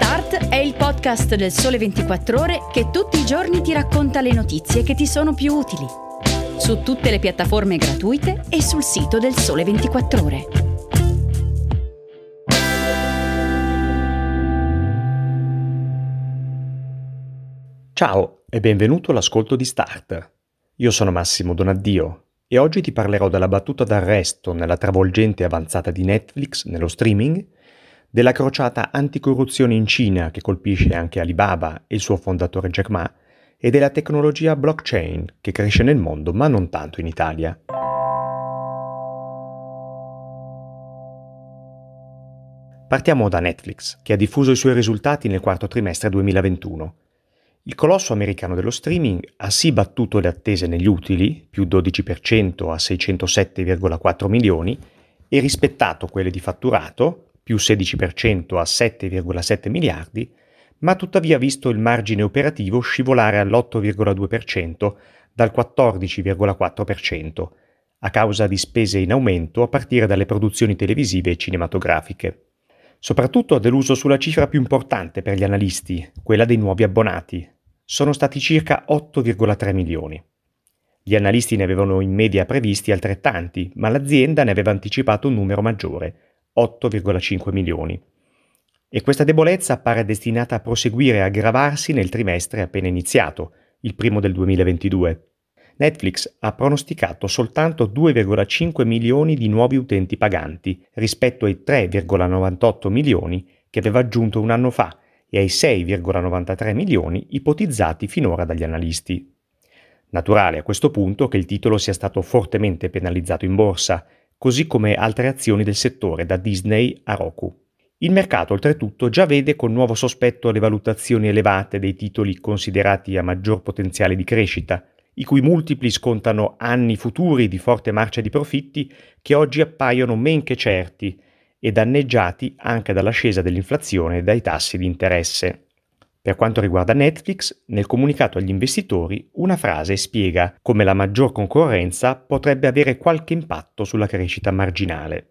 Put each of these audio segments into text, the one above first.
Start è il podcast del Sole 24 Ore che tutti i giorni ti racconta le notizie che ti sono più utili. Su tutte le piattaforme gratuite e sul sito del Sole 24 Ore. Ciao e benvenuto all'ascolto di Start. Io sono Massimo Donaddio e oggi ti parlerò della battuta d'arresto nella travolgente avanzata di Netflix nello streaming della crociata anticorruzione in Cina che colpisce anche Alibaba e il suo fondatore Jack Ma, e della tecnologia blockchain che cresce nel mondo ma non tanto in Italia. Partiamo da Netflix, che ha diffuso i suoi risultati nel quarto trimestre 2021. Il colosso americano dello streaming ha sì battuto le attese negli utili, più 12% a 607,4 milioni, e rispettato quelle di fatturato, più 16% a 7,7 miliardi, ma tuttavia visto il margine operativo scivolare all'8,2% dal 14,4%, a causa di spese in aumento a partire dalle produzioni televisive e cinematografiche. Soprattutto ha deluso sulla cifra più importante per gli analisti, quella dei nuovi abbonati. Sono stati circa 8,3 milioni. Gli analisti ne avevano in media previsti altrettanti, ma l'azienda ne aveva anticipato un numero maggiore, 8,5 milioni. E questa debolezza pare destinata a proseguire e aggravarsi nel trimestre appena iniziato, il primo del 2022. Netflix ha pronosticato soltanto 2,5 milioni di nuovi utenti paganti rispetto ai 3,98 milioni che aveva aggiunto un anno fa e ai 6,93 milioni ipotizzati finora dagli analisti. Naturale a questo punto che il titolo sia stato fortemente penalizzato in borsa, così come altre azioni del settore da Disney a Roku. Il mercato oltretutto già vede con nuovo sospetto le valutazioni elevate dei titoli considerati a maggior potenziale di crescita, i cui multipli scontano anni futuri di forte marcia di profitti che oggi appaiono men che certi e danneggiati anche dall'ascesa dell'inflazione e dai tassi di interesse. Per quanto riguarda Netflix, nel comunicato agli investitori una frase spiega come la maggior concorrenza potrebbe avere qualche impatto sulla crescita marginale.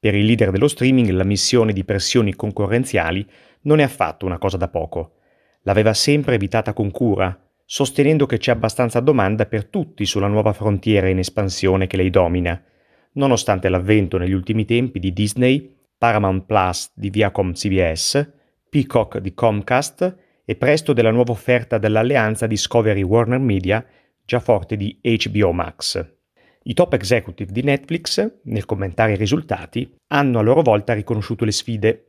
Per il leader dello streaming la missione di pressioni concorrenziali non è affatto una cosa da poco. L'aveva sempre evitata con cura, sostenendo che c'è abbastanza domanda per tutti sulla nuova frontiera in espansione che lei domina, nonostante l'avvento negli ultimi tempi di Disney, Paramount Plus di Viacom CBS, Peacock di Comcast e presto della nuova offerta dell'alleanza Discovery Warner Media, già forte di HBO Max. I top executive di Netflix, nel commentare i risultati, hanno a loro volta riconosciuto le sfide.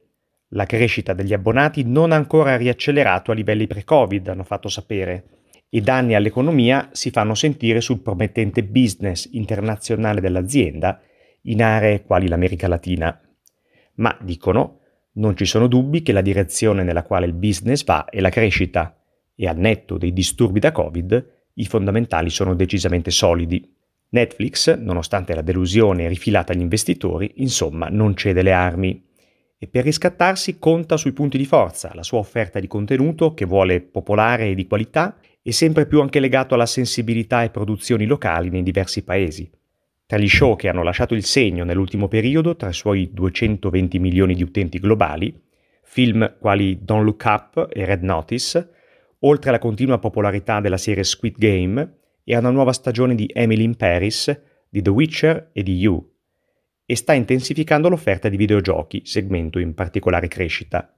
La crescita degli abbonati non ha ancora riaccelerato a livelli pre-Covid, hanno fatto sapere, i danni all'economia si fanno sentire sul promettente business internazionale dell'azienda in aree quali l'America Latina. Ma, dicono, non ci sono dubbi che la direzione nella quale il business va è la crescita e al netto dei disturbi da Covid i fondamentali sono decisamente solidi. Netflix, nonostante la delusione rifilata agli investitori, insomma non cede le armi e per riscattarsi conta sui punti di forza, la sua offerta di contenuto che vuole popolare e di qualità e sempre più anche legato alla sensibilità e produzioni locali nei diversi paesi. Tra gli show che hanno lasciato il segno nell'ultimo periodo, tra i suoi 220 milioni di utenti globali, film quali Don't Look Up e Red Notice, oltre alla continua popolarità della serie Squid Game e a una nuova stagione di Emily in Paris, di The Witcher e di You, e sta intensificando l'offerta di videogiochi, segmento in particolare crescita.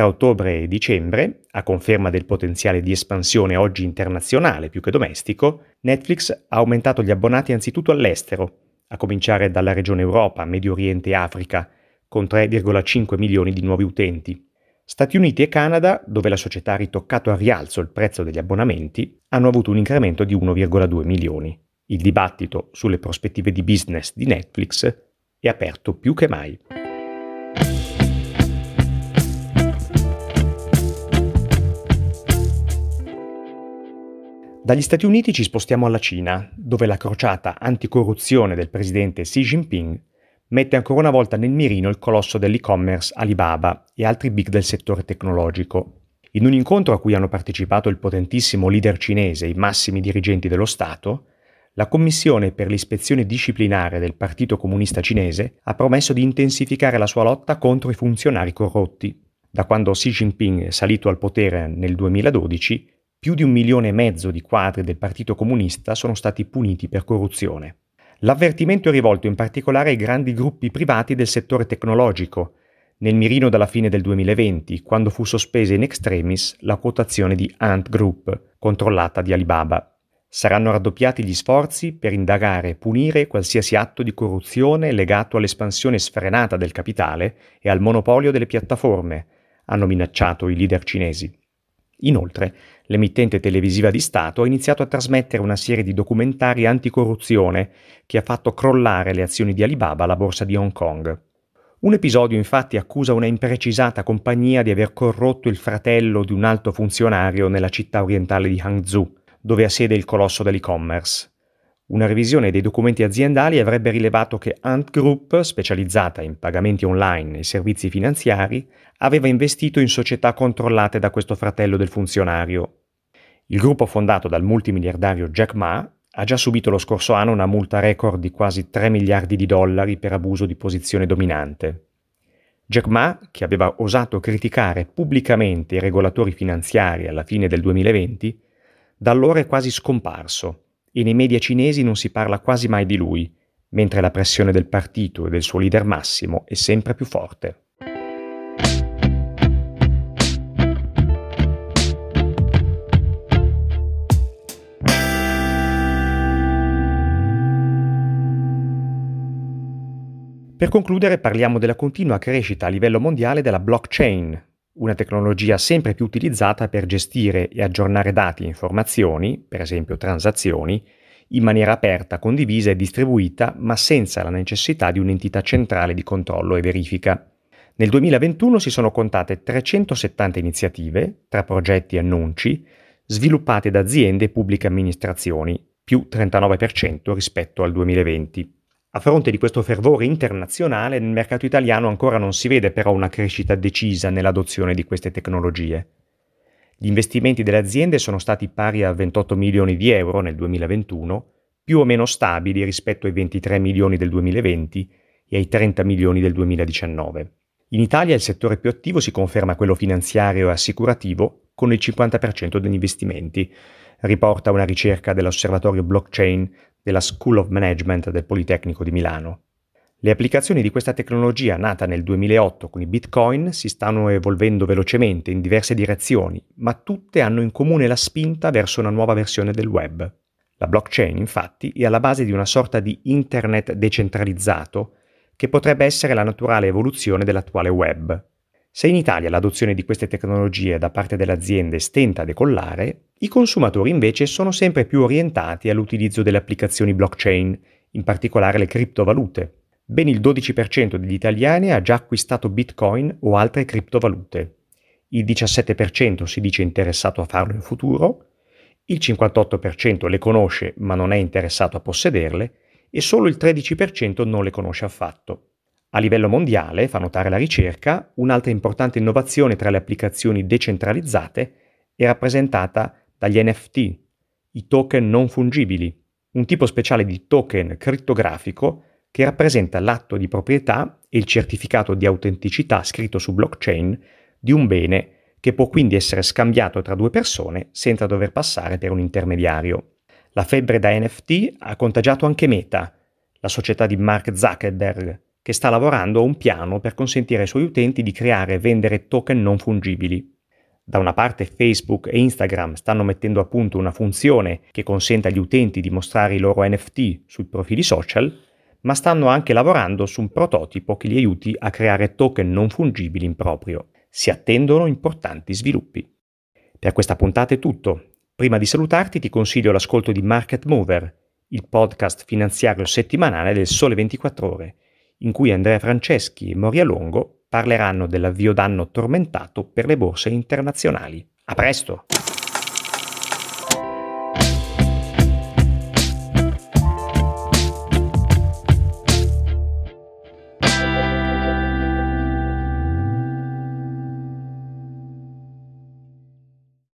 Tra ottobre e dicembre, a conferma del potenziale di espansione oggi internazionale più che domestico, Netflix ha aumentato gli abbonati anzitutto all'estero, a cominciare dalla regione Europa, Medio Oriente e Africa, con 3,5 milioni di nuovi utenti. Stati Uniti e Canada, dove la società ha ritoccato a rialzo il prezzo degli abbonamenti, hanno avuto un incremento di 1,2 milioni. Il dibattito sulle prospettive di business di Netflix è aperto più che mai. Dagli Stati Uniti ci spostiamo alla Cina, dove la crociata anticorruzione del presidente Xi Jinping mette ancora una volta nel mirino il colosso dell'e-commerce Alibaba e altri big del settore tecnologico. In un incontro a cui hanno partecipato il potentissimo leader cinese e i massimi dirigenti dello Stato, la Commissione per l'ispezione disciplinare del Partito Comunista Cinese ha promesso di intensificare la sua lotta contro i funzionari corrotti. Da quando Xi Jinping è salito al potere nel 2012, più di un milione e mezzo di quadri del Partito Comunista sono stati puniti per corruzione. L'avvertimento è rivolto in particolare ai grandi gruppi privati del settore tecnologico, nel mirino dalla fine del 2020, quando fu sospesa in extremis la quotazione di Ant Group, controllata di Alibaba. Saranno raddoppiati gli sforzi per indagare e punire qualsiasi atto di corruzione legato all'espansione sfrenata del capitale e al monopolio delle piattaforme, hanno minacciato i leader cinesi. Inoltre, l'emittente televisiva di Stato ha iniziato a trasmettere una serie di documentari anticorruzione che ha fatto crollare le azioni di Alibaba alla borsa di Hong Kong. Un episodio infatti accusa una imprecisata compagnia di aver corrotto il fratello di un alto funzionario nella città orientale di Hangzhou, dove ha sede il colosso dell'e-commerce. Una revisione dei documenti aziendali avrebbe rilevato che Ant Group, specializzata in pagamenti online e servizi finanziari, aveva investito in società controllate da questo fratello del funzionario. Il gruppo fondato dal multimiliardario Jack Ma ha già subito lo scorso anno una multa record di quasi 3 miliardi di dollari per abuso di posizione dominante. Jack Ma, che aveva osato criticare pubblicamente i regolatori finanziari alla fine del 2020, da allora è quasi scomparso e nei media cinesi non si parla quasi mai di lui, mentre la pressione del partito e del suo leader massimo è sempre più forte. Per concludere parliamo della continua crescita a livello mondiale della blockchain, una tecnologia sempre più utilizzata per gestire e aggiornare dati e informazioni, per esempio transazioni, in maniera aperta, condivisa e distribuita, ma senza la necessità di un'entità centrale di controllo e verifica. Nel 2021 si sono contate 370 iniziative, tra progetti e annunci, sviluppate da aziende e pubbliche amministrazioni, più 39% rispetto al 2020. A fronte di questo fervore internazionale, nel mercato italiano ancora non si vede però una crescita decisa nell'adozione di queste tecnologie. Gli investimenti delle aziende sono stati pari a 28 milioni di euro nel 2021, più o meno stabili rispetto ai 23 milioni del 2020 e ai 30 milioni del 2019. In Italia il settore più attivo si conferma quello finanziario e assicurativo, con il 50% degli investimenti, riporta una ricerca dell'osservatorio blockchain della School of Management del Politecnico di Milano. Le applicazioni di questa tecnologia nata nel 2008 con i bitcoin si stanno evolvendo velocemente in diverse direzioni, ma tutte hanno in comune la spinta verso una nuova versione del web. La blockchain, infatti, è alla base di una sorta di internet decentralizzato che potrebbe essere la naturale evoluzione dell'attuale web. Se in Italia l'adozione di queste tecnologie da parte delle aziende stenta a decollare, i consumatori invece sono sempre più orientati all'utilizzo delle applicazioni blockchain, in particolare le criptovalute. Ben il 12% degli italiani ha già acquistato bitcoin o altre criptovalute. Il 17% si dice interessato a farlo in futuro, il 58% le conosce ma non è interessato a possederle e solo il 13% non le conosce affatto. A livello mondiale, fa notare la ricerca, un'altra importante innovazione tra le applicazioni decentralizzate è rappresentata dagli NFT, i token non fungibili, un tipo speciale di token crittografico che rappresenta l'atto di proprietà e il certificato di autenticità scritto su blockchain di un bene che può quindi essere scambiato tra due persone senza dover passare per un intermediario. La febbre da NFT ha contagiato anche Meta, la società di Mark Zuckerberg, che sta lavorando a un piano per consentire ai suoi utenti di creare e vendere token non fungibili. Da una parte Facebook e Instagram stanno mettendo a punto una funzione che consente agli utenti di mostrare i loro NFT sui profili social, ma stanno anche lavorando su un prototipo che li aiuti a creare token non fungibili in proprio. Si attendono importanti sviluppi. Per questa puntata è tutto. Prima di salutarti ti consiglio l'ascolto di Market Mover, il podcast finanziario settimanale del Sole 24 ore in cui Andrea Franceschi e Moria Longo parleranno dell'avvio d'anno tormentato per le borse internazionali. A presto!